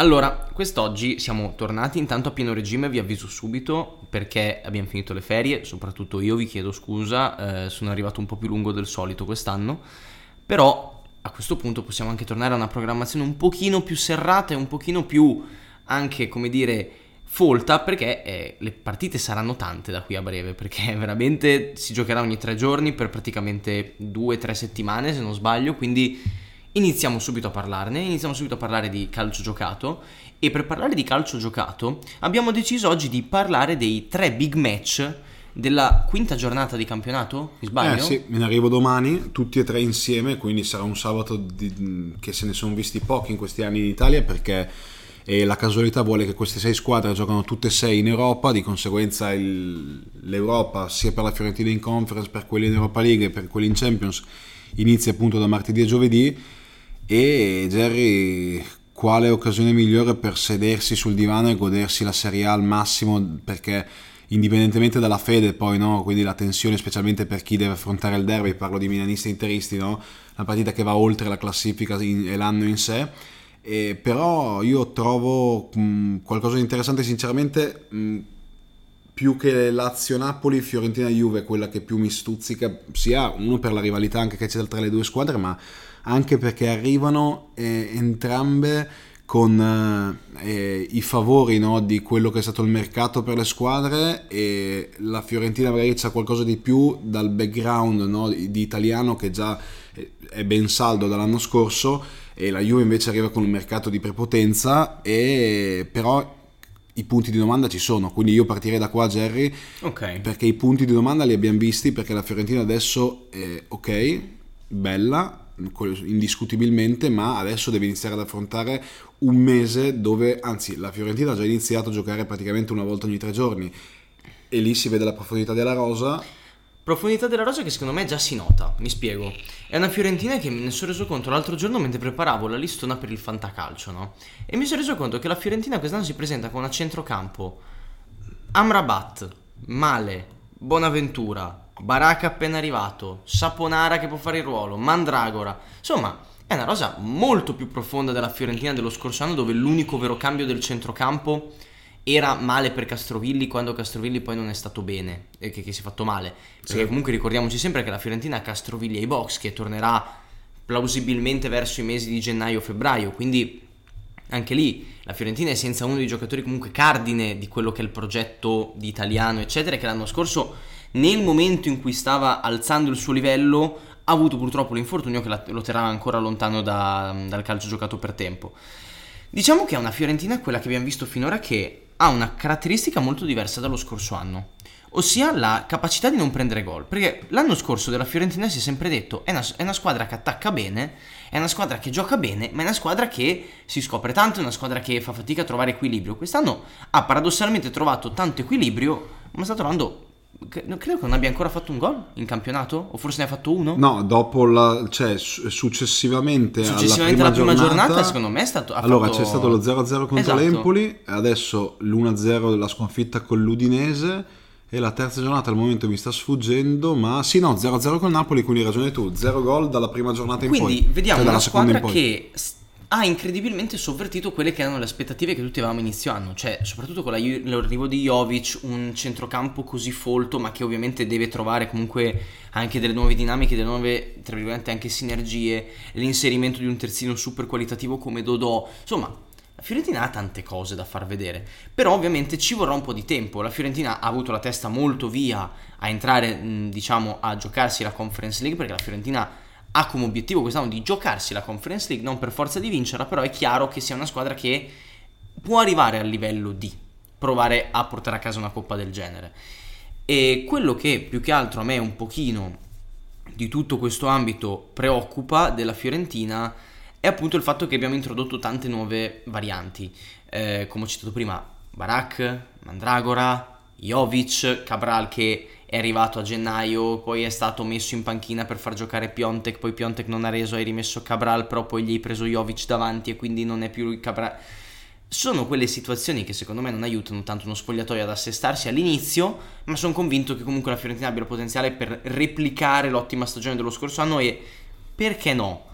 Allora, quest'oggi siamo tornati intanto a pieno regime, vi avviso subito perché abbiamo finito le ferie, soprattutto io vi chiedo scusa, eh, sono arrivato un po' più lungo del solito quest'anno, però a questo punto possiamo anche tornare a una programmazione un pochino più serrata e un pochino più anche, come dire, folta perché eh, le partite saranno tante da qui a breve perché veramente si giocherà ogni tre giorni per praticamente due o tre settimane se non sbaglio quindi iniziamo subito a parlarne iniziamo subito a parlare di calcio giocato e per parlare di calcio giocato abbiamo deciso oggi di parlare dei tre big match della quinta giornata di campionato mi sbaglio? Eh sì, me ne arrivo domani, tutti e tre insieme, quindi sarà un sabato di, che se ne sono visti pochi in questi anni in Italia perché e la casualità vuole che queste sei squadre giocano tutte e sei in Europa, di conseguenza il, l'Europa sia per la Fiorentina in Conference, per quelli in Europa League e per quelli in Champions inizia appunto da martedì e giovedì e Jerry quale occasione migliore per sedersi sul divano e godersi la Serie A al massimo? Perché indipendentemente dalla fede poi no? Quindi la tensione specialmente per chi deve affrontare il derby parlo di milanisti e interisti no? La partita che va oltre la classifica e l'anno in sé. Eh, però io trovo mh, qualcosa di interessante sinceramente mh, più che Lazio-Napoli, Fiorentina-Juve quella che più mi stuzzica sia uno per la rivalità anche che c'è tra le due squadre ma anche perché arrivano eh, entrambe con eh, i favori no, di quello che è stato il mercato per le squadre e la Fiorentina magari c'ha qualcosa di più dal background no, di italiano che già è ben saldo dall'anno scorso e la Juve invece arriva con un mercato di prepotenza e però i punti di domanda ci sono, quindi io partirei da qua Jerry ok. perché i punti di domanda li abbiamo visti perché la Fiorentina adesso è ok, bella indiscutibilmente, ma adesso deve iniziare ad affrontare un mese dove, anzi, la Fiorentina ha già iniziato a giocare praticamente una volta ogni tre giorni e lì si vede la profondità della rosa. Profondità della rosa che secondo me già si nota, mi spiego. È una Fiorentina che ne sono reso conto l'altro giorno mentre preparavo la listona per il fantacalcio, no? E mi sono reso conto che la Fiorentina quest'anno si presenta con a centrocampo Amrabat, Male, Bonaventura, Baracca appena arrivato, Saponara che può fare il ruolo, Mandragora. Insomma, è una rosa molto più profonda della Fiorentina dello scorso anno dove l'unico vero cambio del centrocampo era male per Castrovilli quando Castrovilli poi non è stato bene e che, che si è fatto male. Perché Sì. comunque ricordiamoci sempre che la Fiorentina ha Castrovilli ai box che tornerà plausibilmente verso i mesi di gennaio-febbraio, quindi anche lì la Fiorentina è senza uno dei giocatori comunque cardine di quello che è il progetto di italiano, eccetera, che l'anno scorso nel momento in cui stava alzando il suo livello ha avuto purtroppo l'infortunio che lo terrà ancora lontano da- dal calcio giocato per tempo. Diciamo che è una Fiorentina quella che abbiamo visto finora che ha una caratteristica molto diversa dallo scorso anno, ossia la capacità di non prendere gol. Perché l'anno scorso della Fiorentina si è sempre detto è una, è una squadra che attacca bene, è una squadra che gioca bene, ma è una squadra che si scopre tanto, è una squadra che fa fatica a trovare equilibrio. Quest'anno ha paradossalmente trovato tanto equilibrio, ma sta trovando... non Credo che non abbia ancora fatto un gol in campionato, o forse ne ha fatto uno. No, dopo la, cioè su- successivamente, Successivamente alla alla prima, prima giornata, giornata, secondo me è stato- allora fatto- c'è stato lo 0-0 contro Esatto. l'Empoli, adesso l'1-0 della sconfitta con l'Udinese e la terza giornata al momento mi sta sfuggendo, ma sì no, 0-0 con Napoli, quindi hai ragione tu, 0 gol dalla prima giornata in Quindi poi. vediamo cioè una seconda squadra che s- ha incredibilmente sovvertito quelle che erano le aspettative che tutti avevamo inizio anno, cioè soprattutto con l'arrivo di Jovic, un centrocampo così folto, ma che ovviamente deve trovare comunque anche delle nuove dinamiche, delle nuove, tra virgolette, anche sinergie, l'inserimento di un terzino super qualitativo come Dodò, insomma, la Fiorentina ha tante cose da far vedere, però ovviamente ci vorrà un po' di tempo. La Fiorentina ha avuto la testa molto via a entrare, diciamo, a giocarsi la Conference League perché la Fiorentina ha come obiettivo quest'anno di giocarsi la Conference League, non per forza di vincerla, però è chiaro che sia una squadra che può arrivare al livello di provare a portare a casa una coppa del genere. E quello che più che altro a me un pochino di tutto questo ambito preoccupa della Fiorentina è appunto il fatto che abbiamo introdotto tante nuove varianti. Eh, come ho citato prima, Barak, Mandragora, Jovic, Cabral che è arrivato a gennaio, poi è stato messo in panchina per far giocare Piontek, poi Piontek non ha reso, hai rimesso Cabral, però poi gli hai preso Jovic davanti e quindi non è più lui Cabral. Sono quelle situazioni che secondo me non aiutano tanto uno spogliatoio ad assestarsi all'inizio, ma sono convinto che comunque la Fiorentina abbia il potenziale per replicare l'ottima stagione dello scorso anno e perché no?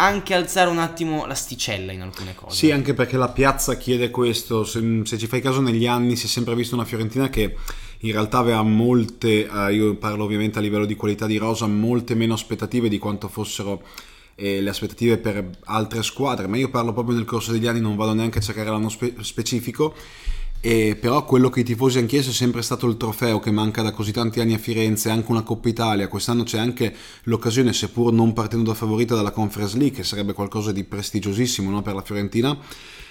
Anche alzare un attimo l'asticella in alcune cose. Sì, anche perché la piazza chiede questo. Se, se ci fai caso, negli anni si è sempre visto una Fiorentina che in realtà aveva molte, eh, io parlo ovviamente a livello di qualità di rosa, molte meno aspettative di quanto fossero eh, le aspettative per altre squadre, ma io parlo proprio nel corso degli anni, non vado neanche a cercare l'anno spe- specifico. E però quello che i tifosi hanno chiesto è sempre stato il trofeo che manca da così tanti anni a Firenze, anche una Coppa Italia. Quest'anno c'è anche l'occasione, seppur non partendo da favorita, dalla Conference League, che sarebbe qualcosa di prestigiosissimo no, per la Fiorentina.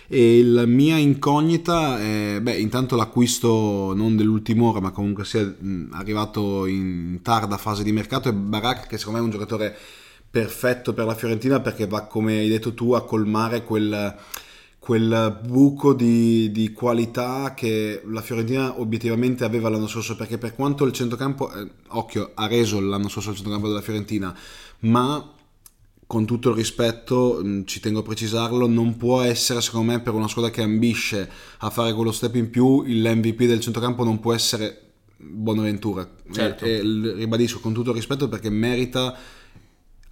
E la mia incognita è, beh, intanto l'acquisto non dell'ultima ora, ma comunque sia arrivato in tarda fase di mercato, è Barak, che secondo me è un giocatore perfetto per la Fiorentina perché va, come hai detto tu, a colmare quel quel buco di, di, qualità che la Fiorentina obiettivamente aveva l'anno scorso perché per quanto il centrocampo eh, occhio ha reso l'anno scorso il centrocampo della Fiorentina ma con tutto il rispetto mm, ci tengo a precisarlo non può essere secondo me per una squadra che ambisce a fare quello step in più l'MVP del centrocampo non può essere Bonaventura certo. e, e ribadisco con tutto il rispetto perché merita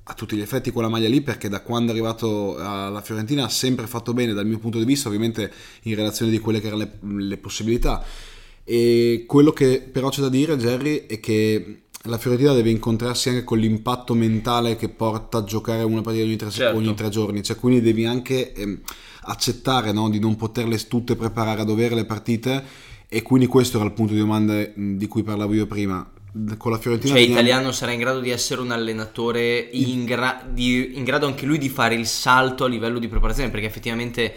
a tutti gli effetti quella maglia lì perché da quando è arrivato alla Fiorentina ha sempre fatto bene dal mio punto di vista, ovviamente in relazione di quelle che erano le, le possibilità. E quello che però c'è da dire, Jerry, è che la Fiorentina deve incontrarsi anche con l'impatto mentale che porta a giocare una partita ogni tre, certo. ogni tre giorni, cioè quindi devi anche ehm, accettare no, di non poterle tutte preparare a dovere le partite e quindi questo era il punto di domanda di cui parlavo io prima con la Fiorentina. Cioè, veniamo... Italiano sarà in grado di essere un allenatore in, gra- di, in, grado anche lui di fare il salto a livello di preparazione, perché effettivamente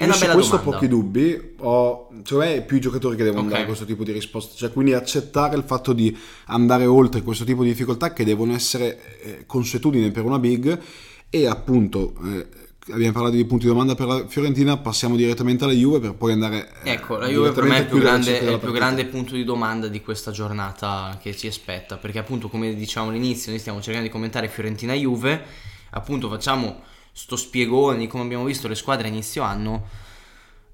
è una Io bella questo domanda. ho pochi dubbi, ho, cioè più i giocatori che devono okay. dare questo tipo di risposta, cioè quindi accettare il fatto di andare oltre questo tipo di difficoltà che devono essere eh, consuetudine per una big e appunto eh, abbiamo parlato di punti di domanda per la Fiorentina, passiamo direttamente alla Juve per poi andare... Eh, ecco, la Juve per me è il più, grande, è il più grande punto di domanda di questa giornata che ci aspetta, perché appunto come diciamo all'inizio noi stiamo cercando di commentare Fiorentina-Juve, appunto facciamo sto spiegone di come abbiamo visto le squadre a inizio anno,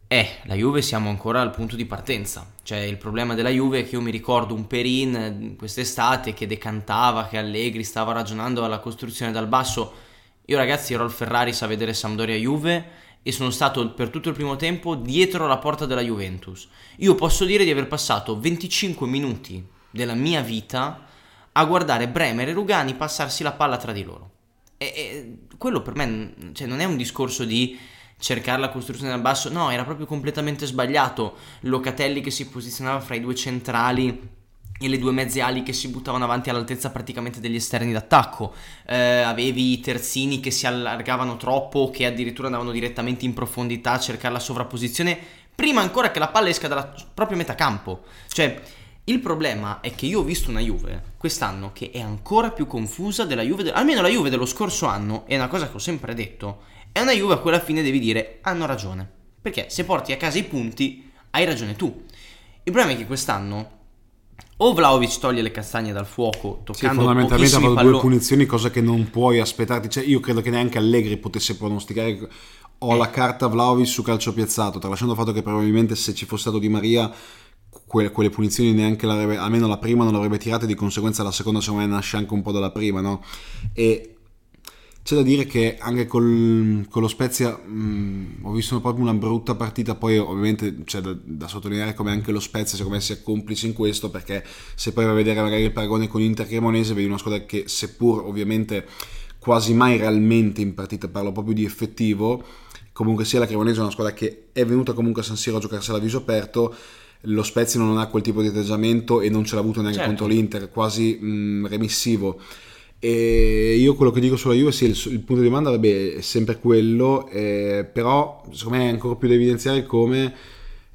eh, la Juve siamo ancora al punto di partenza, cioè il problema della Juve è che io mi ricordo un Perin quest'estate che decantava, che Allegri stava ragionando alla costruzione dal basso io ragazzi ero al Ferraris a vedere Sampdoria Juve e sono stato per tutto il primo tempo dietro la porta della Juventus. Io posso dire di aver passato 25 minuti della mia vita a guardare Bremer e Rugani passarsi la palla tra di loro. E, e quello per me cioè, non è un discorso di cercare la costruzione dal basso, no, era proprio completamente sbagliato. Locatelli che si posizionava fra i due centrali e le due mezze ali che si buttavano avanti all'altezza praticamente degli esterni d'attacco. Eh, avevi i terzini che si allargavano troppo, che addirittura andavano direttamente in profondità a cercare la sovrapposizione, prima ancora che la palla esca dalla propria metà campo. Cioè, il problema è che io ho visto una Juve quest'anno che è ancora più confusa della Juve, de- almeno la Juve dello scorso anno, è una cosa che ho sempre detto, è una Juve a cui alla fine devi dire hanno ragione. Perché se porti a casa i punti, hai ragione tu. Il problema è che quest'anno o Vlaovic toglie le castagne dal fuoco toccando sì, fondamentalmente ha fatto palloni. due punizioni cosa che non puoi aspettarti cioè, io credo che neanche Allegri potesse pronosticare ho eh. la carta Vlaovic su calcio piazzato tralasciando il fatto che probabilmente se ci fosse stato Di Maria quelle, quelle punizioni neanche l'avrebbe almeno la prima non l'avrebbe tirata e di conseguenza la seconda secondo me nasce anche un po' dalla prima no? e c'è da dire che anche col, con lo Spezia mh, mm, ho visto proprio una brutta partita, poi ovviamente c'è da, da sottolineare come anche lo Spezia secondo me sia complice in questo, perché se poi vai a vedere magari il paragone con Inter Cremonese, vedi una squadra che seppur ovviamente quasi mai realmente in partita, parlo proprio di effettivo, comunque sia la Cremonese è una squadra che è venuta comunque a San Siro a giocarsela a viso aperto, lo Spezia non ha quel tipo di atteggiamento e non ce l'ha avuto neanche certo. contro l'Inter, quasi mh, mm, remissivo e io quello che dico sulla Juve, sì, il, il punto di domanda vabbè, è sempre quello, eh, però secondo me è ancora più da evidenziare come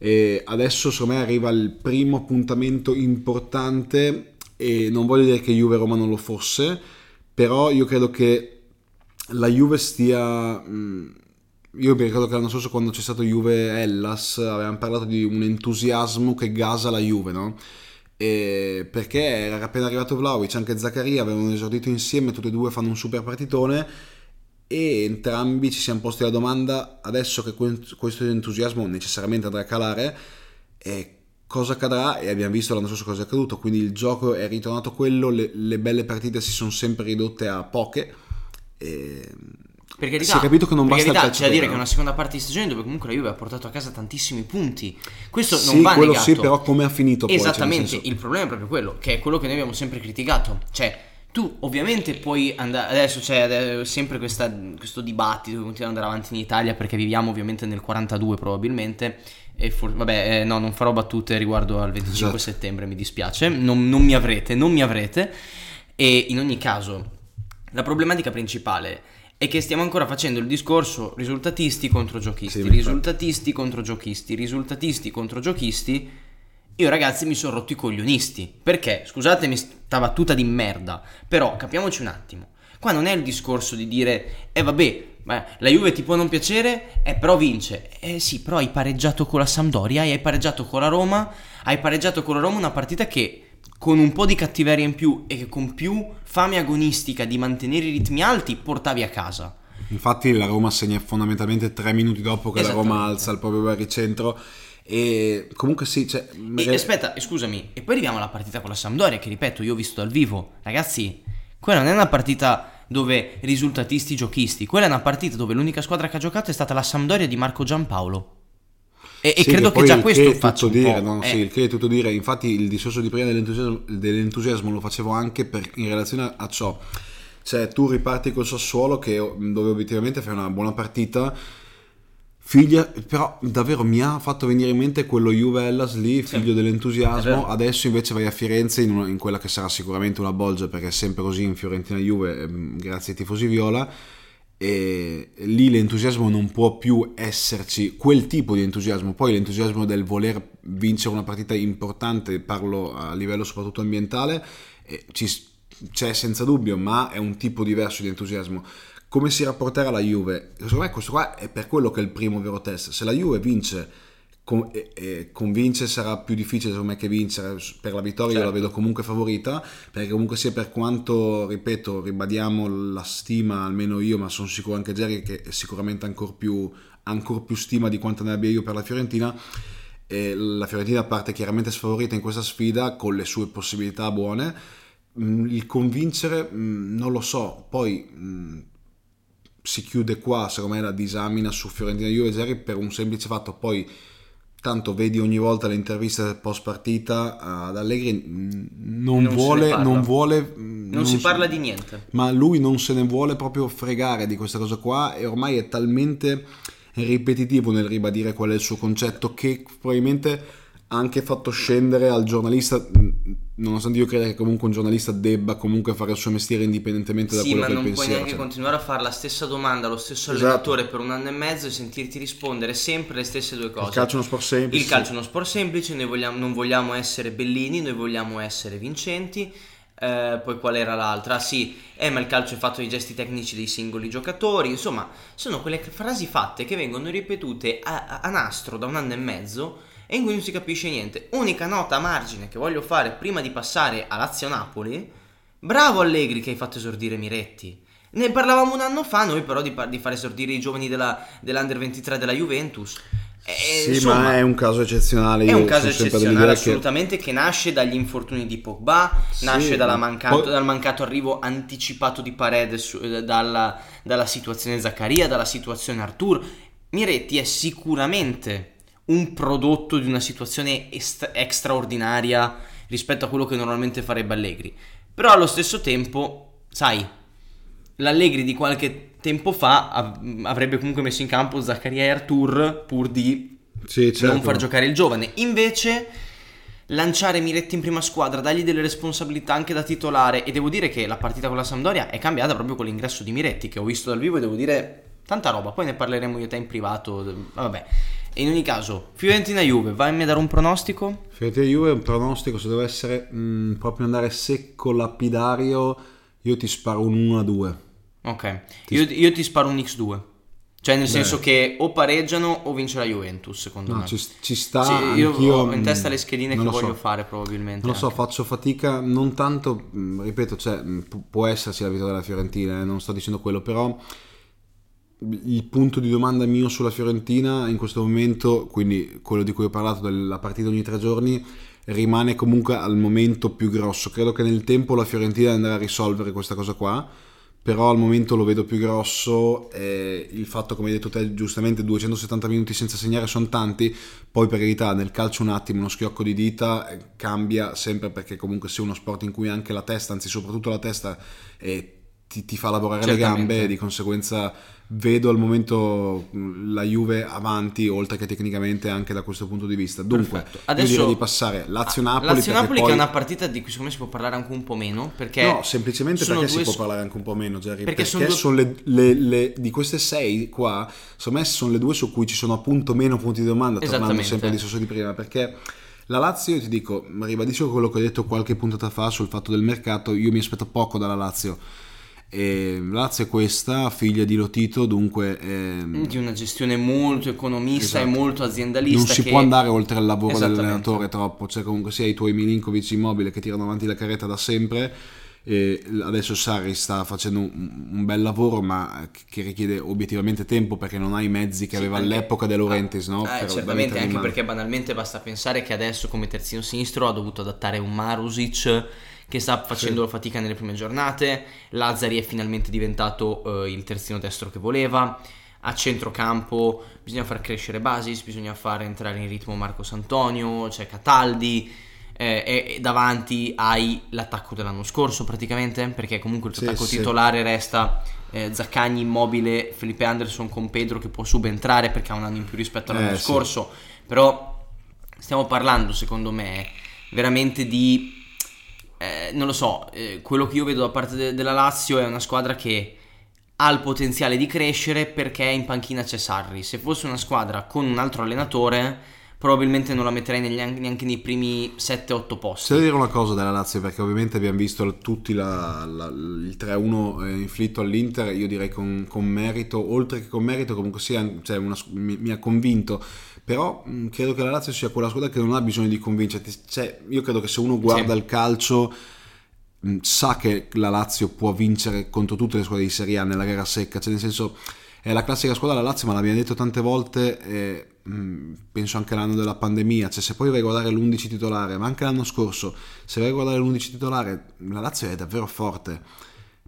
eh, adesso secondo me arriva il primo appuntamento importante e non voglio dire che Juve Roma non lo fosse, però io credo che la Juve stia... mh, io mi ricordo che l'anno scorso quando c'è stato Juve-Hellas avevamo parlato di un entusiasmo che gasa la Juve, no? E perché era appena arrivato Vlaovic, anche Zaccaria avevano esordito insieme, tutti e due fanno un super partitone e entrambi ci siamo posti la domanda adesso che que- questo entusiasmo necessariamente andrà a calare e cosa accadrà? E abbiamo visto l'anno scorso cosa è accaduto quindi il gioco è ritornato quello le, le belle partite si sono sempre ridotte a poche e Per carità, si è capito che non basta il carità, c'è da dire che è una seconda parte di stagione dove comunque la Juve ha portato a casa tantissimi punti. Questo non Sì, va quello negato. sì, però come ha finito poi, cioè, Esattamente, senso- il problema è proprio quello, che è quello che noi abbiamo sempre criticato. Cioè, tu ovviamente puoi andare adesso c'è sempre questa- questo dibattito che continua ad andare avanti in Italia perché viviamo ovviamente nel 42 probabilmente e for- vabbè, eh, no, non farò battute riguardo al 25 Esatto. settembre, mi dispiace, non, non mi avrete, non mi avrete. E in ogni caso, la problematica principale è che stiamo ancora facendo il discorso risultatisti contro giochisti, Sì, risultatisti contro giochisti, risultatisti contro giochisti. Io ragazzi mi sono rotto i coglionisti. Perché? Scusatemi sta battuta di merda, però capiamoci un attimo. Qua non è il discorso di dire, eh vabbè, ma la Juve ti può non piacere, eh però vince. Eh sì, però hai pareggiato con la Sampdoria, hai pareggiato con la Roma, hai pareggiato con la Roma una partita che con un po' di cattiveria in più e che con più fame agonistica di mantenere i ritmi alti portavi a casa. Infatti la Roma segna fondamentalmente tre minuti dopo che la Roma alza il proprio baricentro e comunque sì, cioè, E, magari- aspetta, e scusami, e poi arriviamo alla partita con la Sampdoria, che ripeto, io ho visto dal vivo. Ragazzi, quella non è una partita dove risultatisti giochisti, quella è una partita dove l'unica squadra che ha giocato è stata la Sampdoria di Marco Giampaolo. E, e Sì, credo che, poi già questo che faccia tutto dire, no? eh. Sì, il che è tutto dire. Infatti il discorso di prima dell'entusiasmo, dell'entusiasmo lo facevo anche per- in relazione a ciò. Cioè tu riparti col Sassuolo che, dove obiettivamente fai una buona partita, figlia, però davvero mi ha fatto venire in mente quello Juve Hellas lì, figlio è dell'entusiasmo. Adesso invece vai a Firenze in, una- in quella che sarà sicuramente una bolgia perché è sempre così in Fiorentina Juve, ehm, grazie ai tifosi viola e lì l'entusiasmo non può più esserci. Quel tipo di entusiasmo. Poi l'entusiasmo del voler vincere una partita importante parlo a livello soprattutto ambientale eh, c'è senza dubbio ma è un tipo diverso di entusiasmo. Come si rapporterà la Juve? Secondo me questo qua è per quello che è il primo vero test. Se la Juve vince con- e, e convince sarà più difficile secondo me che vincere. Per la vittoria io la Certo. vedo comunque favorita perché comunque sia per quanto ripeto ribadiamo la stima almeno io ma sono sicuro anche Jerry che sicuramente ancora più, ancor più stima di quanto ne abbia io per la Fiorentina e la Fiorentina parte chiaramente sfavorita in questa sfida con le sue possibilità buone. Mm, il convincere mm, non lo so. Poi mm, si chiude qua secondo me la disamina su Fiorentina Juve Jerry per un semplice fatto. Poi tanto vedi ogni volta le interviste post partita ad Allegri mm, non, Non vuole non vuole mm, Non si s- parla di niente. ma lui non se ne vuole proprio fregare di questa cosa qua e ormai è talmente ripetitivo nel ribadire qual è il suo concetto che probabilmente ha anche fatto scendere al giornalista mh, nonostante io creda che comunque un giornalista debba comunque fare il suo mestiere indipendentemente da Sì, quello ma che è il non puoi pensiero neanche cioè. continuare a fare la stessa domanda allo stesso Esatto. allenatore per un anno e mezzo e sentirti rispondere sempre le stesse due cose. il calcio è uno sport semplice Il calcio è uno sport semplice, noi vogliamo- non vogliamo essere bellini, noi vogliamo essere vincenti. Eh, poi qual era l'altra? Ah, sì, eh, ma il calcio è fatto di gesti tecnici dei singoli giocatori. Insomma, sono quelle frasi fatte che vengono ripetute a- a nastro da un anno e mezzo e in cui non si capisce niente. Unica nota a margine che voglio fare prima di passare a Lazio-Napoli. Bravo Allegri che hai fatto esordire Miretti. Ne parlavamo un anno fa, noi però di, di fare esordire i giovani della, dell'Under 23 della Juventus. E, sì insomma, ma è un caso eccezionale è un caso eccezionale dell'idea che- assolutamente che... nasce dagli infortuni di Pogba, Sì, nasce mancato- poi- dal mancato arrivo anticipato di Paredes eh, dalla, dalla situazione Zaccaria, dalla situazione Artur. Miretti è sicuramente un prodotto di una situazione est- straordinaria rispetto a quello che normalmente farebbe Allegri. Però allo stesso tempo, sai, l'Allegri di qualche tempo fa av- avrebbe comunque messo in campo Zaccaria e Artur pur di sì, certo. non far giocare il giovane. Invece, lanciare Miretti in prima squadra, dargli delle responsabilità anche da titolare. E devo dire che la partita con la Sampdoria è cambiata proprio con l'ingresso di Miretti, che ho visto dal vivo e devo dire tanta roba. Poi ne parleremo io e te in privato. Vabbè. E in ogni caso, Fiorentina Juve, vai a dare un pronostico? Fiorentina Juve un pronostico se deve essere mh, proprio andare secco lapidario Io ti sparo un 1 a 2. Ok, io, io ti sparo un X2. Cioè, nel senso che o pareggiano o vince la Juventus, secondo No, me. ci, ci sta. Sì, io ho in testa le schedine che lo so. voglio fare, probabilmente. Non lo so, anche. faccio fatica, non tanto, mh, ripeto, cioè, può esserci la vittoria della Fiorentina, eh, non sto dicendo quello, però il punto di domanda mio sulla Fiorentina in questo momento, quindi quello di cui ho parlato della partita ogni tre giorni, rimane comunque al momento più grosso. Credo che nel tempo la Fiorentina andrà a risolvere questa cosa qua, però al momento lo vedo più grosso. eh, il fatto, come hai detto te, giustamente 270 minuti senza segnare sono tanti, poi per carità nel calcio un attimo uno schiocco di dita eh, cambia sempre perché comunque sia uno sport in cui anche la testa, anzi soprattutto la testa, eh, ti, ti fa lavorare le Certamente. gambe e di conseguenza vedo al momento mh, la Juve avanti oltre che tecnicamente anche da questo punto di vista. Dunque, Perfetto. io Adesso- direi di passare Lazio-Napoli. Lazio-Napoli perché che è poi- una partita di cui secondo me si può parlare anche un po' meno, perché No, semplicemente perché si può s- parlare anche un po' meno, Jerry. Perché Perché, sono sono, due- le, le- le- di queste sei qua, secondo me sono le due su cui ci sono appunto meno punti di domanda, tornando sempre al discorso di prima, perché la Lazio, io ti dico, ribadisco quello che ho detto qualche puntata fa sul fatto del mercato, io mi aspetto poco dalla Lazio. E la Lazio è questa, figlia di Lotito, dunque ehm, di una gestione molto economista Esatto. e molto aziendalista. non si che- può andare oltre il lavoro dell'allenatore troppo, cioè comunque sia i tuoi Milinkovic immobile che tirano avanti la carretta da sempre. E adesso Sarri sta facendo un, un bel lavoro, ma che richiede obiettivamente tempo perché non ha i mezzi che Sì, aveva anche- all'epoca De Laurentiis, no? Eh, certamente, anche perché banalmente basta pensare che adesso come terzino sinistro ha dovuto adattare un Marusic che sta facendo fatica nelle prime giornate, Lazzari è finalmente diventato eh, il terzino destro che voleva, a centrocampo bisogna far crescere Basis, bisogna far entrare in ritmo Marco Santonio, c'è Cataldi eh, e, davanti hai l'attacco dell'anno scorso praticamente, perché comunque il tuo Sì, attacco sì. titolare resta eh, Zaccagni immobile, Felipe Anderson con Pedro che può subentrare perché ha un anno in più rispetto all'anno Eh, sì. scorso, però stiamo parlando secondo me veramente di eh, non lo so, eh, quello che io vedo da parte de- della Lazio è una squadra che ha il potenziale di crescere perché in panchina c'è Sarri. Se fosse una squadra con un altro allenatore, probabilmente non la metterei negli- neanche nei primi 7-8 posti. C'è da dire una cosa della Lazio perché ovviamente abbiamo visto tutti la- la- il 3-1 eh, inflitto all'Inter, io direi con, con merito, oltre che con merito comunque sia, cioè, una mi, mi ha convinto, però mh, credo che la Lazio sia quella squadra che non ha bisogno di convincerti, cioè, io credo che se uno guarda Sì. il calcio mh, sa che la Lazio può vincere contro tutte le squadre di Serie A nella gara secca, cioè nel senso è la classica squadra della Lazio, ma l'abbiamo detto tante volte, eh, mh, penso anche l'anno della pandemia, cioè se poi vai a guardare l'11 titolare, ma anche l'anno scorso, se vai a guardare l'11 titolare, la Lazio è davvero forte.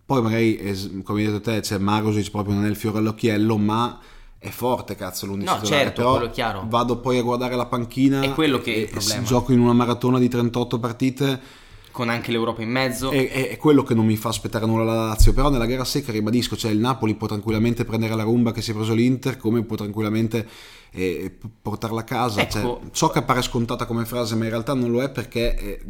Poi magari, come hai detto te, c'è Marusic proprio non è il fiore all'occhiello, ma è forte cazzo l'11 No, certo, Però è chiaro. vado poi a guardare la panchina È quello che è il e- e se problema. gioco in una maratona di 38 partite Con anche l'Europa in mezzo. è, è- è quello che non mi fa aspettare nulla la Lazio però nella gara secca ribadisco cioè il Napoli può tranquillamente prendere la rumba che si è preso l'Inter come può tranquillamente eh, portarla a casa Ecco. Cioè, so che appare scontata come frase ma in realtà non lo è perché eh,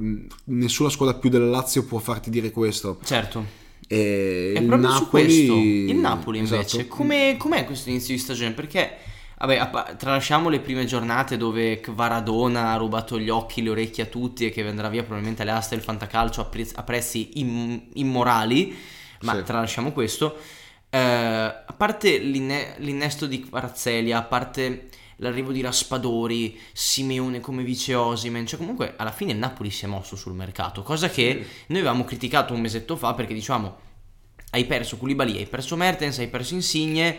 nessuna squadra più della Lazio può farti dire questo Certo. E È proprio su Napoli questo. Il Napoli invece, Esatto. come, com'è questo inizio di stagione? Perché, vabbè, tralasciamo le prime giornate dove Kvaradona ha rubato gli occhi, le orecchie a tutti e che vendrà via probabilmente alle aste del fantacalcio a, prez- a prezzi im- immorali, ma Sì. tralasciamo questo. Eh, a parte l'inne- l'innesto di Kvarazzelia, a parte l'arrivo di Raspadori, Simeone come vice Osimen, cioè comunque alla fine il Napoli si è mosso sul mercato, cosa che noi avevamo criticato un mesetto fa perché diciamo hai perso Koulibaly, hai perso Mertens, hai perso Insigne,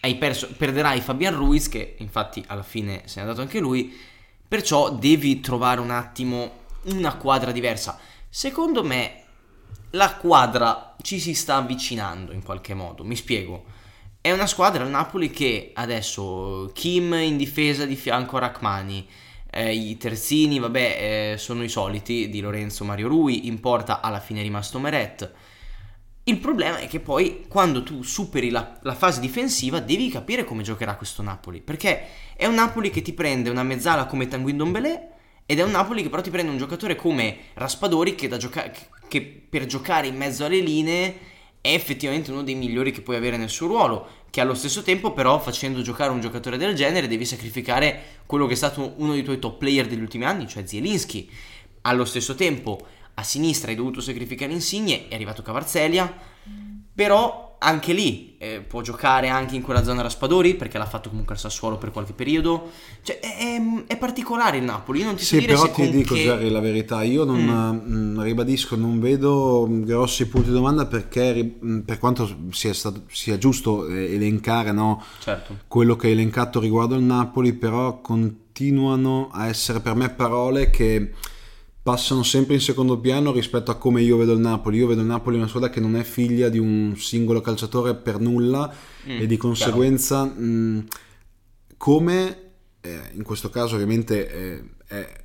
hai perso, perderai Fabian Ruiz che infatti alla fine se n'è andato anche lui, perciò devi trovare un attimo una quadra diversa. Secondo me la quadra ci si sta avvicinando in qualche modo, mi spiego. È una squadra il Napoli che adesso Kim in difesa di fianco a Rachmani, eh, i terzini vabbè eh, sono i soliti di Lorenzo Mario Rui, in porta alla fine è rimasto Meret. Il problema è che poi quando tu superi la, la fase difensiva devi capire come giocherà questo Napoli, perché è un Napoli che ti prende una mezzala come Tanguy Ndombele ed è un Napoli che però ti prende un giocatore come Raspadori che, gioca- che per giocare in mezzo alle linee è effettivamente uno dei migliori che puoi avere nel suo ruolo, che allo stesso tempo però facendo giocare un giocatore del genere devi sacrificare quello che è stato uno dei tuoi top player degli ultimi anni, cioè Zielinski. Allo stesso tempo a sinistra hai dovuto sacrificare Insigne, è arrivato Cavarzelia, però anche lì eh, può giocare anche in quella zona Raspadori perché l'ha fatto comunque al Sassuolo per qualche periodo. Cioè è, è- particolare il Napoli, io non ti Sì, però ti dico che- Jerry la verità, io non mm, ribadisco, non vedo grossi punti di domanda perché mm, per quanto sia, stato- sia giusto eh, elencare no, Certo. quello che hai elencato riguardo il Napoli, però continuano a essere per me parole che passano sempre in secondo piano rispetto a come io vedo il Napoli. Io vedo il Napoli una squadra che non è figlia di un singolo calciatore per nulla Mm, e di conseguenza mh, come eh, in questo caso ovviamente eh, è-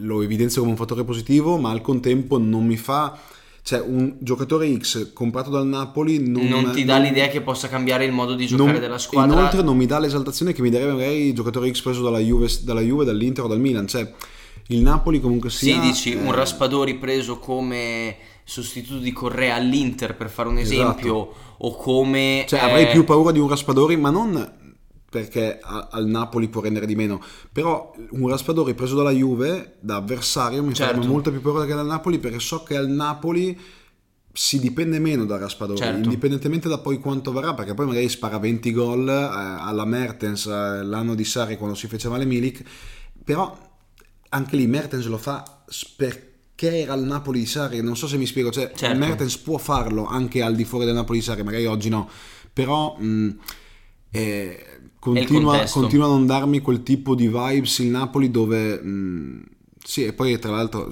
lo evidenzio come un fattore positivo, ma al contempo non mi fa... Cioè, un giocatore X comprato dal Napoli non, Non ti dà non- l'idea che possa cambiare il modo di giocare non- della squadra. Inoltre non mi dà l'esaltazione che mi darebbe magari il giocatore X preso dalla Juve, dalla Juve, dall'Inter o dal Milan. Cioè, il Napoli comunque sia... Sì, dici eh, un Raspadori preso come sostituto di Correa all'Inter per fare un esempio, o come... Cioè, eh, avrei più paura di un Raspadori, ma non perché a- al Napoli può rendere di meno. Però un Raspadori preso dalla Juve, da avversario, mi Certo. molto più paura che dal Napoli, perché so che al Napoli si dipende meno da Raspadori, Certo. indipendentemente da poi quanto varrà, perché poi magari spara 20 gol eh, alla Mertens eh, l'anno di Sari quando si fece male Milik, però anche lì Mertens lo fa perché era il Napoli di Sari, non so se mi spiego, cioè Certo. Mertens può farlo anche al di fuori del Napoli di Sari, magari oggi no, però mh, eh, continua, continua a non darmi quel tipo di vibes il Napoli dove mh, sì e poi tra l'altro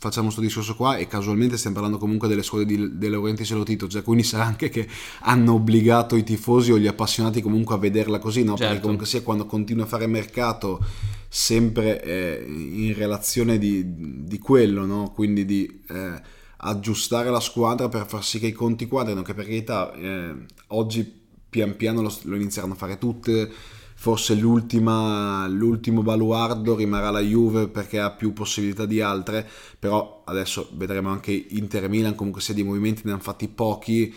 facciamo questo discorso qua e casualmente stiamo parlando comunque delle scuole di, delle Laurentiis e Lotito cioè quindi sarà anche che hanno obbligato i tifosi o gli appassionati comunque a vederla così no? perché Certo. comunque sia quando continui a fare mercato sempre eh, in relazione di, di quello no? quindi di eh, aggiustare la squadra per far sì che i conti quadrino che per carità eh, oggi pian piano lo, lo inizieranno a fare tutte forse l'ultimo baluardo rimarrà la Juve perché ha più possibilità di altre però adesso vedremo anche Inter Milan comunque sia di movimenti ne hanno fatti pochi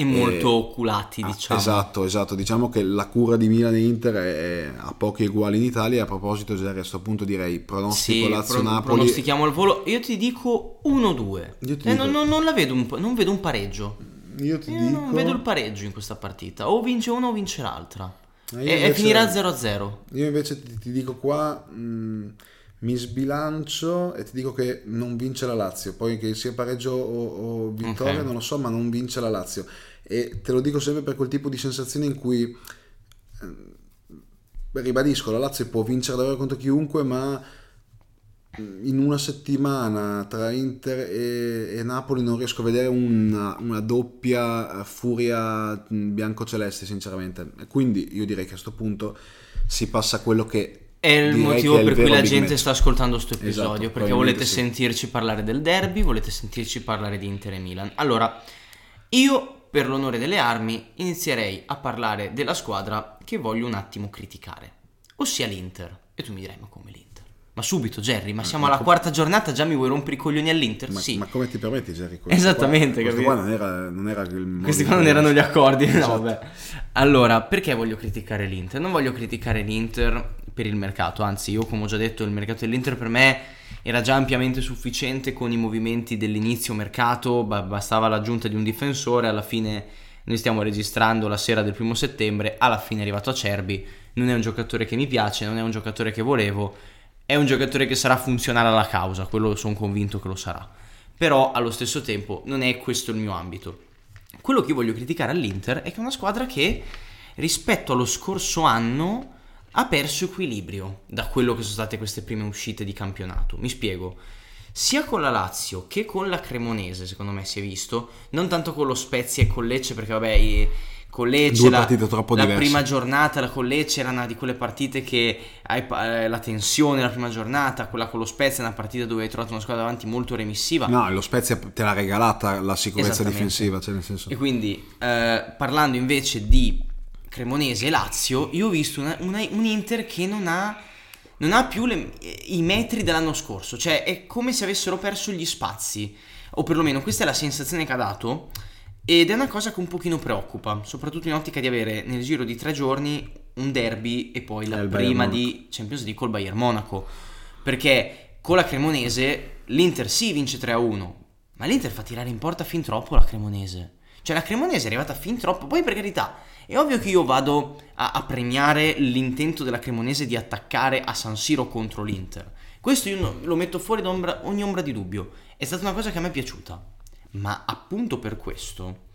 e molto oculati, Ah, diciamo. Esatto, esatto. Diciamo che la cura di Milan e Inter è, a pochi uguali in Italia. A proposito, Gerry, a questo punto direi pronostico Sì, Lazio-Napoli. pro- pronostichiamo al volo. Io ti dico 1-2. Io ti Eh, dico- non, non- non la vedo un, non vedo un pareggio. Io ti Io dico... non vedo il pareggio in questa partita. O vince uno o vince l'altra. Eh, E, invece- finirà 0-0. Io invece ti, ti dico qua, mh, mi sbilancio e ti dico che non vince la Lazio. Poi che sia pareggio o, o vittoria Ok. non lo so, ma non vince la Lazio. E te lo dico sempre per quel tipo di sensazione in cui, ehm, ribadisco, la Lazio può vincere davvero contro chiunque, ma mh, in una settimana tra Inter e, e Napoli non riesco a vedere una, una doppia eh, furia mh, bianco-celeste sinceramente quindi io direi che a questo punto si passa a quello che È il direi motivo è il per cui la gente match. sta ascoltando questo Esatto, episodio. perché probabilmente volete sì. sentirci parlare del derby, volete sentirci parlare di Inter e Milan. Allora, io per l'onore delle armi inizierei a parlare della squadra che voglio un attimo criticare, ossia l'Inter. E tu mi dirai, ma come l'Inter? Ma subito, Jerry, ma siamo alla quarta giornata, già mi vuoi rompere i coglioni all'Inter? ma, sì. ma come ti permetti Jerry? Questo Esattamente, qua, questo qua non era, non era il Questi qua non cui- erano gli accordi. No, Esatto. vabbè. Allora, perché voglio criticare l'Inter? Non voglio criticare l'Inter per il mercato, anzi, io come ho già detto, il mercato dell'Inter per me era già ampiamente sufficiente con i movimenti dell'inizio mercato, ba- bastava l'aggiunta di un difensore, alla fine noi stiamo registrando la sera del primo settembre, alla fine è arrivato a Cerbi, non è un giocatore che mi piace, non è un giocatore che volevo, è un giocatore che sarà funzionale alla causa, quello sono convinto che lo sarà. Però allo stesso tempo non è questo il mio ambito. Quello che io voglio criticare all'Inter è che è una squadra che rispetto allo scorso anno ha perso equilibrio da quello che sono state queste prime uscite di campionato. Mi spiego. Sia con la Lazio che con la Cremonese, secondo me si è visto, non tanto con lo Spezia e con Lecce, perché vabbè, con Lecce Due la, partite troppo la diverse. prima giornata, la con Lecce era una di quelle partite che hai eh, la tensione la prima giornata, quella con lo Spezia è una partita dove hai trovato una squadra davanti molto remissiva. No, lo Spezia te l'ha regalata la sicurezza difensiva, cioè nel senso... E quindi, eh, parlando invece di Cremonese e Lazio, io ho visto una- una- un Inter che non ha, non ha più le- i metri dell'anno scorso, cioè è come se avessero perso gli spazi, o perlomeno questa è la sensazione che ha dato, ed è una cosa che un pochino preoccupa, soprattutto in ottica di avere nel giro di tre giorni un derby e poi la prima di Champions League col Bayern Monaco, perché con la Cremonese l'Inter sì vince 3-1, ma l'Inter fa tirare in porta fin troppo la Cremonese. Cioè la Cremonese è arrivata fin troppo, poi per carità, è ovvio che io vado a, a premiare l'intento della Cremonese di attaccare a San Siro contro l'Inter. Questo io lo metto fuori da ogni ombra di dubbio. È stata una cosa che a me è piaciuta. Ma appunto per questo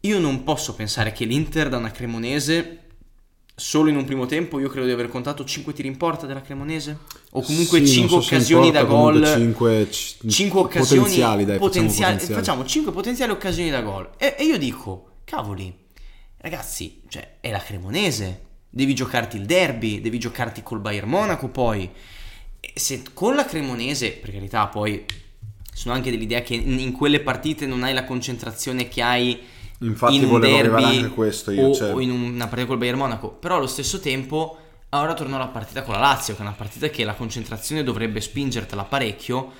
io non posso pensare che l'Inter da una Cremonese solo in un primo tempo io credo di aver contato 5 tiri in porta della Cremonese? O comunque Sì, 5 non so occasioni porta, da gol. cinque- c- 5 occasioni potenziali, dai, facciamo potenziali- potenziali. facciamo 5 potenziali occasioni da gol. E, e io dico cavoli ragazzi cioè è la Cremonese. Devi giocarti il derby devi giocarti col Bayern Monaco poi. E se con la Cremonese per carità poi sono anche dell'idea che in in quelle partite non hai la concentrazione che hai Infatti in un volevo derby arrivare anche a questo io, o, cioè- o in una partita col Bayern Monaco. Però allo stesso tempo ora torno alla partita con la Lazio che è una partita che la concentrazione dovrebbe spingertela parecchio.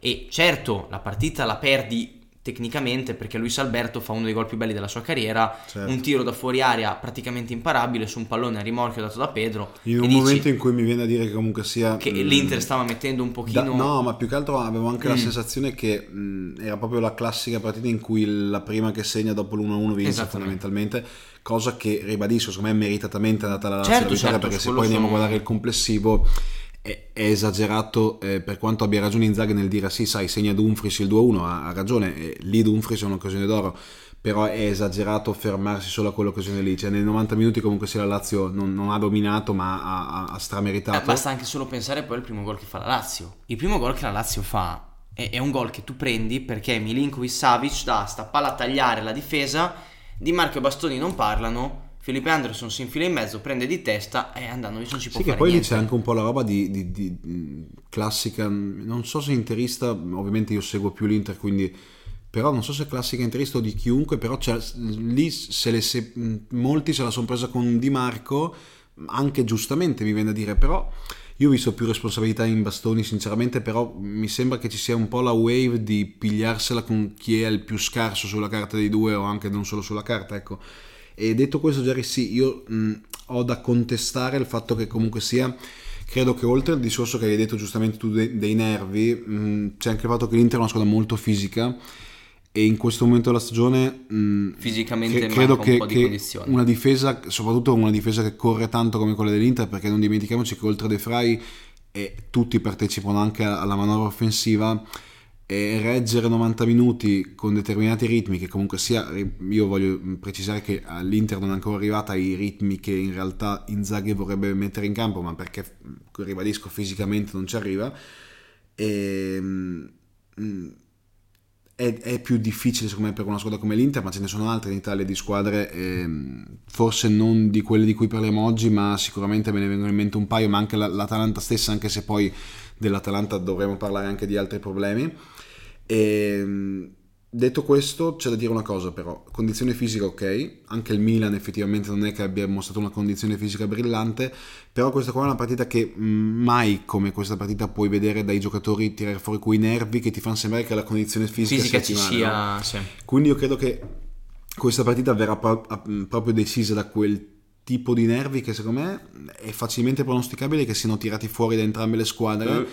E certo la partita la perdi tecnicamente perché Luis Alberto fa uno dei gol più belli della sua carriera Certo. un tiro da fuori aria praticamente imparabile su un pallone a rimorchio dato da Pedro In un dici momento in cui mi viene a dire che comunque sia... che mh, l'Inter stava mettendo un da- pochino no, ma più che altro avevo anche la Mm. sensazione che mh, era proprio la classica partita in cui la prima che segna dopo l'1-1 vince fondamentalmente, cosa che ribadisco, secondo me è meritatamente andata alla Lazio Certo, la vittoria, certo, perché se poi andiamo a guardare il complessivo è, è esagerato eh, per quanto abbia ragione Inzaghi nel dire sì, sai, segna Dumfries il 2-1, ha, ha ragione, eh, lì Dumfries è un'occasione d'oro. Però è esagerato fermarsi solo a quell'occasione lì. Cioè, nei 90 minuti, comunque, sia la Lazio non, non ha dominato, ma ha, ha, ha strameritato. Eh, basta anche solo pensare poi al primo gol che fa la Lazio. Il primo gol che la Lazio fa è, è un gol che tu prendi perché Milinkovic Savic dà sta palla a tagliare la difesa, Di Marco e Bastoni non parlano, Felipe Anderson si infila in mezzo, prende di testa e andando non ci può Sì, che poi lì c'è anche un po' la roba di, di- di- classica, non so se interista, ovviamente io seguo più l'Inter, quindi però non so se è classica interista o di chiunque, però lì se le se- molti se la sono presa con Di Marco, anche giustamente mi viene a dire, però io ho visto più responsabilità in bastoni sinceramente, però mi sembra che ci sia un po' la wave di pigliarsela con chi è il più scarso sulla carta dei due o anche non solo sulla carta, ecco. E detto questo, Jerry, sì, io mh, ho da contestare il fatto che comunque sia. Credo che oltre al discorso che hai detto giustamente tu dei, dei nervi, mh, c'è anche il fatto che l'Inter è una squadra molto fisica e in questo momento della stagione mh, Fisicamente manca credo un che, po' di che una difesa, soprattutto una difesa che corre tanto come quella dell'Inter, perché non dimentichiamoci che oltre a De Frey e tutti partecipano anche alla manovra offensiva e reggere 90 minuti con determinati ritmi che comunque sia io voglio precisare che all'Inter non è ancora arrivata ai ritmi che in realtà Inzaghi vorrebbe mettere in campo ma perché ribadisco fisicamente non ci arriva. E, mm, è, è più difficile secondo me per una squadra come l'Inter ma ce ne sono altre in Italia di squadre ehm, forse non di quelle di cui parliamo oggi ma sicuramente me ne vengono in mente un paio ma anche la- l'Atalanta stessa anche se poi dell'Atalanta dovremo parlare anche di altri problemi. E, detto questo, c'è da dire una cosa però, condizione fisica ok, anche il Milan effettivamente non è che abbia mostrato una condizione fisica brillante, però questa qua è una partita che mh, mai come questa partita puoi vedere dai giocatori tirare fuori quei nervi che ti fanno sembrare che la condizione fisica, Fisica ci ottimale, no? sia, sì. Quindi io credo che questa partita verrà a- proprio decisa da quel tipo di nervi che secondo me è facilmente pronosticabile che siano tirati fuori da entrambe le squadre.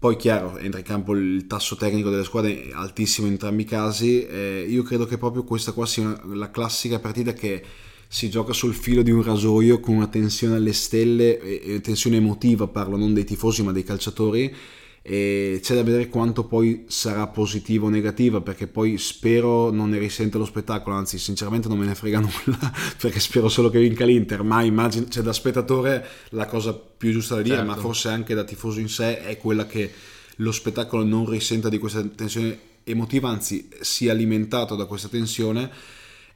Poi chiaro, entra in campo il tasso tecnico delle squadre altissimo in entrambi i casi. eh, io credo che proprio questa qua sia una- la classica partita che si gioca sul filo di un rasoio con una tensione alle stelle, e, e tensione emotiva, parlo non dei tifosi ma dei calciatori. E c'è da vedere quanto poi sarà positiva o negativa perché poi spero non ne risente lo spettacolo anzi sinceramente non me ne frega nulla perché spero solo che vinca l'Inter ma immagino cioè da spettatore la cosa più giusta da dire Certo. ma forse anche da tifoso in sé è quella che lo spettacolo non risenta di questa tensione emotiva anzi sia alimentato da questa tensione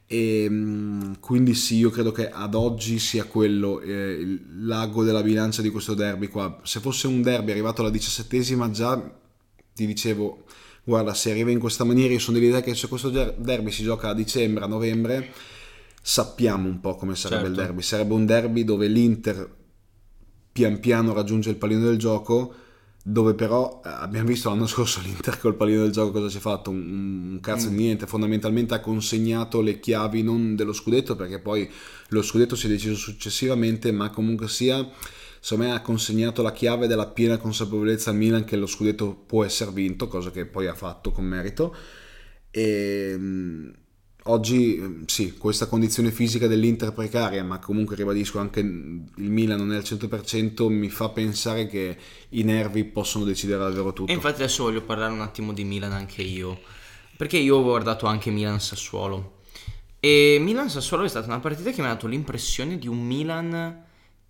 e mm, quindi sì io credo che ad oggi sia quello eh, il l'ago della bilancia di questo derby qua se fosse un derby arrivato alla diciassettesima già ti dicevo guarda se arriva in questa maniera io sono dell'idea che se questo der- derby si gioca a dicembre a novembre sappiamo un po' come sarebbe il Certo. derby sarebbe un derby dove l'Inter pian piano raggiunge il pallino del gioco dove però eh, abbiamo visto l'anno scorso l'Inter col pallino del gioco cosa ci ha fatto? Un, un cazzo di niente. Fondamentalmente ha consegnato le chiavi non dello scudetto perché poi lo scudetto si è deciso successivamente ma comunque sia secondo me ha consegnato la chiave della piena consapevolezza al Milan che lo scudetto può essere vinto, cosa che poi ha fatto con merito. E mh, oggi mh, sì, questa condizione fisica dell'Inter precaria, ma comunque ribadisco anche il Milan non è al 100%, mi fa pensare che i nervi possono decidere davvero tutto. E infatti adesso voglio parlare un attimo di Milan anche io, perché io ho guardato anche Milan-Sassuolo. E Milan-Sassuolo è stata una partita che mi ha dato l'impressione di un Milan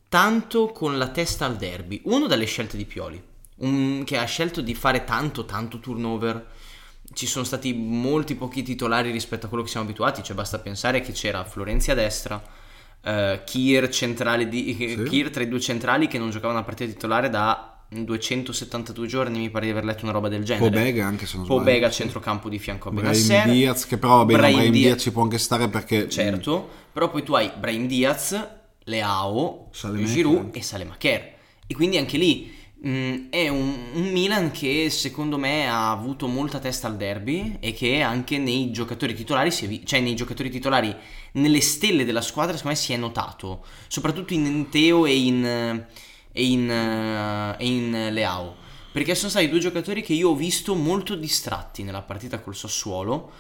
tanto con la testa al derby. Uno dalle scelte di Pioli, un- che ha scelto di fare tanto, tanto turnover. Ci sono stati molti pochi titolari rispetto a quello che siamo abituati, cioè basta pensare che c'era Florenzi a destra, eh, Kier, centrale di, Kier tra i due centrali che non giocava una partita titolare da 272 giorni, mi pare di aver letto una roba del genere. Pobega anche se non sbaglio. Pobega centrocampo di fianco a Brahim Benasser. Diaz che però va bene, Brahim Brahim Diaz- ci può anche stare perché Certo, però poi tu hai Brahim Diaz, Leao, Salemaker Giroud e Salemaker. E quindi anche lì mh, è un, un Milan che secondo me ha avuto molta testa al derby e che anche nei giocatori titolari, vi- cioè nei giocatori titolari, nelle stelle della squadra, secondo me si è notato. Soprattutto in Teo e in, e in, e in Leao. Perché sono stati due giocatori che io ho visto molto distratti nella partita col Sassuolo.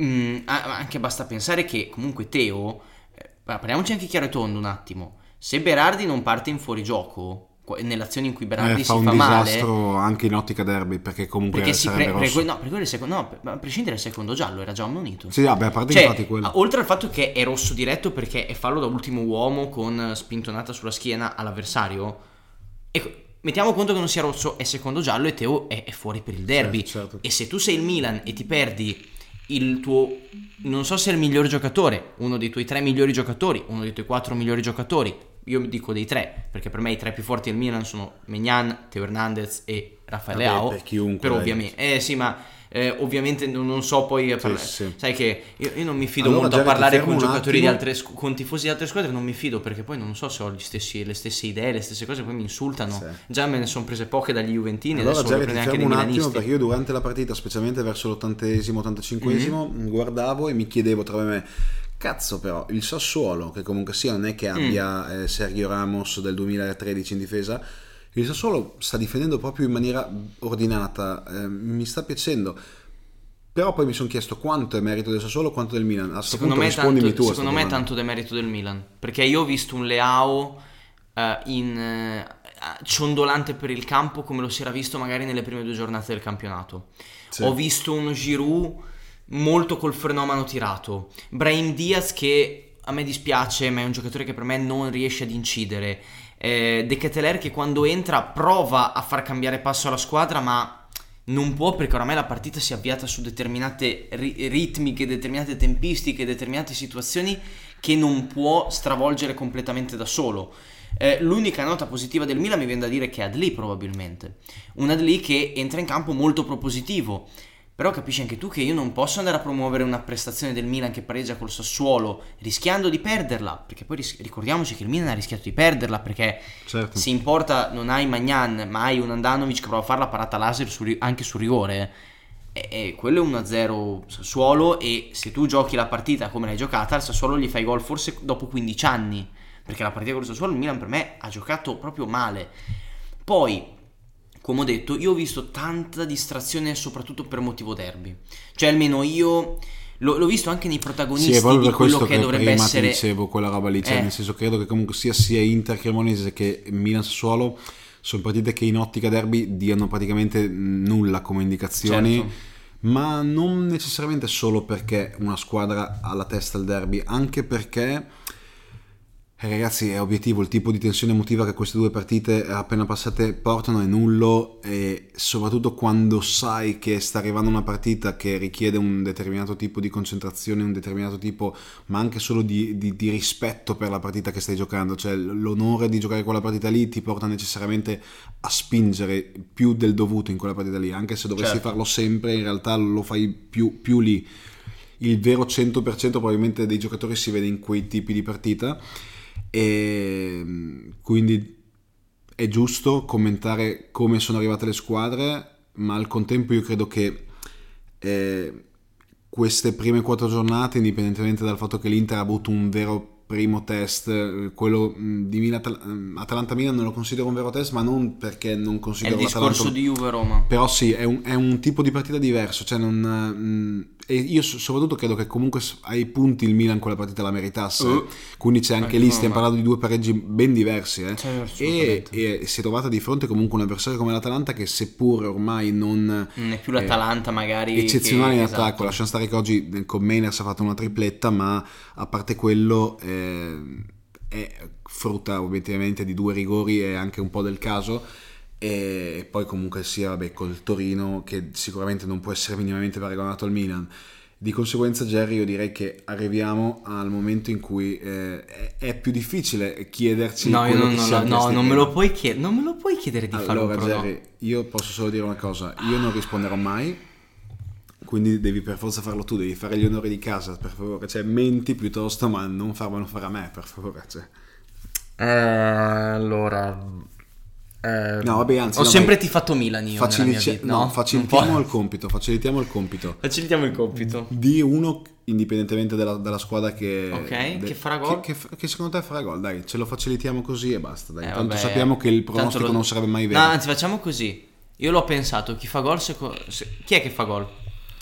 Mm, anche basta pensare che comunque Teo, eh, parliamoci anche chiaro e tondo un attimo, se Berardi non parte in fuorigioco, nell'azione in cui Berardi eh, si fa un fa male, disastro anche in ottica derby perché comunque perché si pre- pre- no, perché quello è il secondo, no, a prescindere dal secondo giallo, era già ammonito. Sì, vabbè, a parte Cioè, infatti quello. oltre al fatto che è rosso diretto perché è fallo da ultimo uomo con spintonata sulla schiena all'avversario, ecco, mettiamo conto che non sia rosso, è secondo giallo e Teo è, è fuori per il derby. Certo, certo. E se tu sei il Milan e ti perdi il tuo, non so se è il miglior giocatore, uno dei tuoi tre migliori giocatori, uno dei tuoi quattro migliori giocatori, io mi dico dei tre, perché per me i tre più forti del Milan sono Megnan, Teo Hernandez e Raffaele Leao. per chiunque, Per dai. ovviamente, eh sì, ma eh, ovviamente non, non so poi eh, parlare. sì. Sai che io, io non mi fido Allora, molto a parlare con giocatori di altre squ- con tifosi di altre squadre, non mi fido perché poi non so se ho gli stessi- le stesse idee, le stesse cose, poi mi insultano. Sì. Già me ne sono prese poche dagli Juventini, Allora adesso Jerry voglio ti fermo un attimo perché io durante la partita, specialmente verso l'ottantesimo, ottantacinquesimo, Mhm. guardavo e mi chiedevo tra me Cazzo però, il Sassuolo, che comunque sia non è Mm. che abbia eh, Sergio Ramos del 2013 in difesa, il Sassuolo sta difendendo proprio in maniera ordinata, eh, mi sta piacendo. Però poi mi sono chiesto quanto è merito del Sassuolo, quanto del Milan. A questo Secondo, punto me, rispondimi tanto, tu secondo me è domanda. tanto demerito del Milan. Perché io ho visto un Leao eh, in, eh, ciondolante per il campo come lo si era visto magari nelle prime due giornate del campionato. Sì. Ho visto un Giroud molto col mano tirato. Brahim Diaz che a me dispiace, ma è un giocatore che per me non riesce ad incidere. Eh, De Keteler che quando entra prova a far cambiare passo alla squadra, ma non può perché oramai la partita si è avviata su determinate ri- ritmiche, determinate tempistiche, determinate situazioni che non può stravolgere completamente da solo. Eh, l'unica nota positiva del Milan mi viene da dire che è Adli probabilmente. Un Adli che entra in campo molto propositivo. Però capisci anche tu che io non posso andare a promuovere una prestazione del Milan che pareggia col Sassuolo rischiando di perderla. Perché poi ris- ricordiamoci che il Milan ha rischiato di perderla perché Certo. se in porta non hai Magnan ma hai un Andanovic che prova a fare la parata laser su ri- anche su rigore. E, e quello è 1-0 Sassuolo e se tu giochi la partita come l'hai giocata al Sassuolo gli fai gol forse dopo 15 anni. Perché la partita con il Sassuolo il Milan per me ha giocato proprio male. Poi come ho detto, io ho visto tanta distrazione soprattutto per motivo derby. Cioè, almeno io l'ho, l'ho visto anche nei protagonisti Sì, di quello che che, dovrebbe prima essere. ti dicevo quella roba lì, cioè Eh. nel senso credo che comunque sia sia Inter Cremonese che Milan Sassuolo sono partite che in ottica derby diano praticamente nulla come indicazioni. Certo. Ma non necessariamente solo perché una squadra ha la testa al derby, anche perché ragazzi è obiettivo il tipo di tensione emotiva che queste due partite appena passate portano è nullo e soprattutto quando sai che sta arrivando una partita che richiede un determinato tipo di concentrazione, un determinato tipo ma anche solo di, di- di rispetto per la partita che stai giocando, cioè l'onore di giocare quella partita lì ti porta necessariamente a spingere più del dovuto in quella partita lì, anche se dovessi Certo. farlo sempre in realtà lo fai più, più lì. Il vero 100% probabilmente dei giocatori si vede in quei tipi di partita e mm, quindi è giusto commentare come sono arrivate le squadre, ma al contempo io credo che eh, queste prime quattro giornate, indipendentemente dal fatto che l'Inter ha avuto un vero primo test, quello mh, di Milan, Atalanta-Milan non lo considero un vero test, ma non perché non È il considero discorso di Juve-Roma. Però sì, è un, è un tipo di partita diverso, cioè non... e io so- soprattutto credo che comunque ai punti il Milan quella partita la meritasse, Uh. quindi c'è anche Anche lì, stiamo parlando di due pareggi ben diversi, eh. E, e si è trovata di fronte comunque un avversario come l'Atalanta che seppur ormai non... Non è più l'Atalanta magari eccezionale che- in attacco, esatto. lasciamo stare che oggi eh, con Mainers ha fatto una tripletta, ma a parte quello eh, è frutta obiettivamente di due rigori e anche un po' del caso. E poi comunque sia vabbè, col Torino che sicuramente non può essere minimamente paragonato al Milan. Di conseguenza, Jerry, io direi che arriviamo al momento in cui eh, è, è più difficile chiederci. No, io non, che non- no, chiesti non me lo puoi chiedere, non me lo puoi chiedere di fare un Allora. Jerry, io posso solo dire una cosa: io non risponderò mai. Quindi devi per forza farlo tu, devi fare gli onori di casa, per favore. Cioè, menti piuttosto, ma non farmelo fare a me, per favore. Cioè. Eh, allora... eh, No, vabbè, anzi, Ho no, sempre vai. tifato Milan io mia vita, no, no? facilitiamo il compito, facilitiamo il compito. Facilitiamo il compito. Di uno, indipendentemente dalla, dalla squadra che... Ok, che farà gol? Che, che- che secondo te farà gol, dai, ce lo facilitiamo così e basta, dai. Eh, Tanto vabbè, sappiamo che il pronostico lo- non sarebbe mai vero. No, anzi, facciamo così. Io l'ho pensato, chi fa gol seco- se- Chi è che fa gol?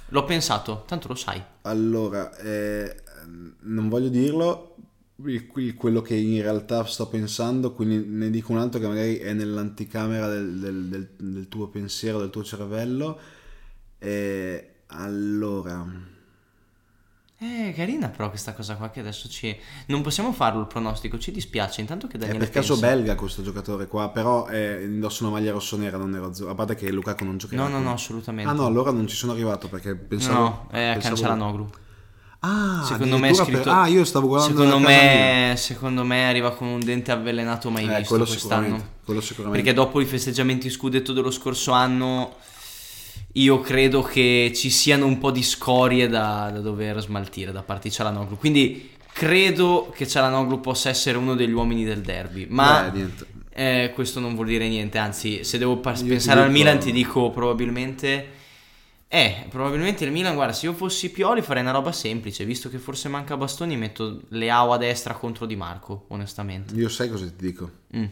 L'ho pensato, tanto lo sai. Allora, eh, non voglio dirlo, quello che in realtà sto pensando, quindi ne dico un altro che magari è nell'anticamera del, del- del- del tuo pensiero, del tuo cervello. Eh, allora, Eh, carina però questa cosa qua che adesso ci... Non possiamo farlo il pronostico, ci dispiace. Intanto che è Daniele per caso pensa. belga questo giocatore qua, però eh, indossa una maglia rossonera, non nero-azzurro, a parte che Lukaku non giocherà. No, no, no, assolutamente. Ah no, allora non ci sono arrivato perché pensavo... No, è a pensavo- Cancelanoglu. Ah, Secondo me è scritto... per- Ah, io stavo guardando Secondo me, secondo me arriva con un dente avvelenato mai. Eh, visto quest'anno. sicuramente, quello sicuramente. Perché dopo i festeggiamenti scudetto dello scorso anno io credo che ci siano un po' di scorie da, da dover smaltire da parte di Cialanoglu. Quindi credo che Cialanoglu possa essere uno degli uomini del derby. Ma Beh, eh, questo non vuol dire niente. Anzi, se devo pa- Io ti pensare al dico- Milan, ti dico probabilmente. Eh, probabilmente il Milan, guarda, se io fossi Pioli farei una roba semplice, visto che forse manca Bastoni, metto Leao a destra contro Di Marco, onestamente. Io sai cosa ti dico? Mm.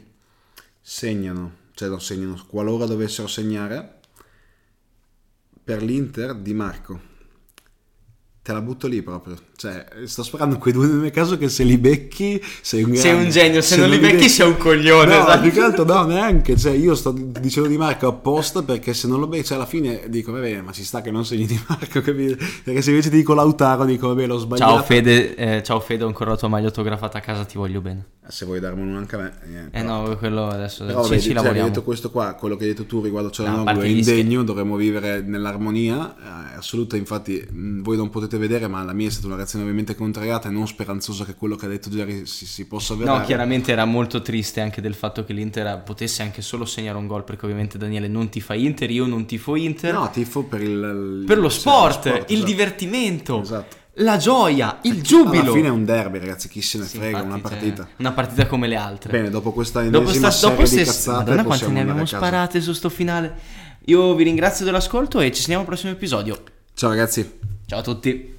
Segnano, cioè non segnano, qualora dovessero segnare per l'Inter Di Marco. Te la butto lì proprio. Cioè, sto sperando quei due nel caso che se li becchi sei un Sei un genio, se non li becchi sei un coglione, No, esatto. più che altro no, neanche. Cioè, io sto dicendo Di Marco apposta perché se non lo becchi, cioè alla fine dico, vabbè, ma ci sta che non segni Di Marco, capito? Perché se invece ti dico Lautaro, dico, vabbè, l'ho sbagliato. Ciao Fede, eh, ciao Fede, ho ancora la tua maglia autografata a casa, ti voglio bene. Se vuoi darmelo anche a me. eh, Eh no, quello adesso Però ci, vedi, ci cioè, detto questo qua, quello che hai detto tu riguardo No, a Cialanoglu parte è indegno, dovremmo vivere nell'armonia eh, assoluta, infatti mh, voi non potete vedere, ma la mia è stata una reazione ovviamente contrariata e non speranzosa che quello che ha detto Jerry si, si possa avverare. No, chiaramente era molto triste anche del fatto che l'Inter potesse anche solo segnare un gol, perché ovviamente Daniele non ti fa Inter, io non tifo Inter. No, tifo per il... il- per lo cioè, sport, il esatto. divertimento, Esatto. la gioia, il giubilo. Alla fine è un derby, ragazzi, chi se ne Sì, frega, infatti, una cioè, partita. una partita come le altre. Bene, dopo questa dopo ennesima sta, dopo serie di ste- cazzate Madonna quante ne abbiamo sparate su sto finale. Io vi ringrazio dell'ascolto e ci sentiamo al prossimo episodio. Ciao ragazzi. Ciao a tutti.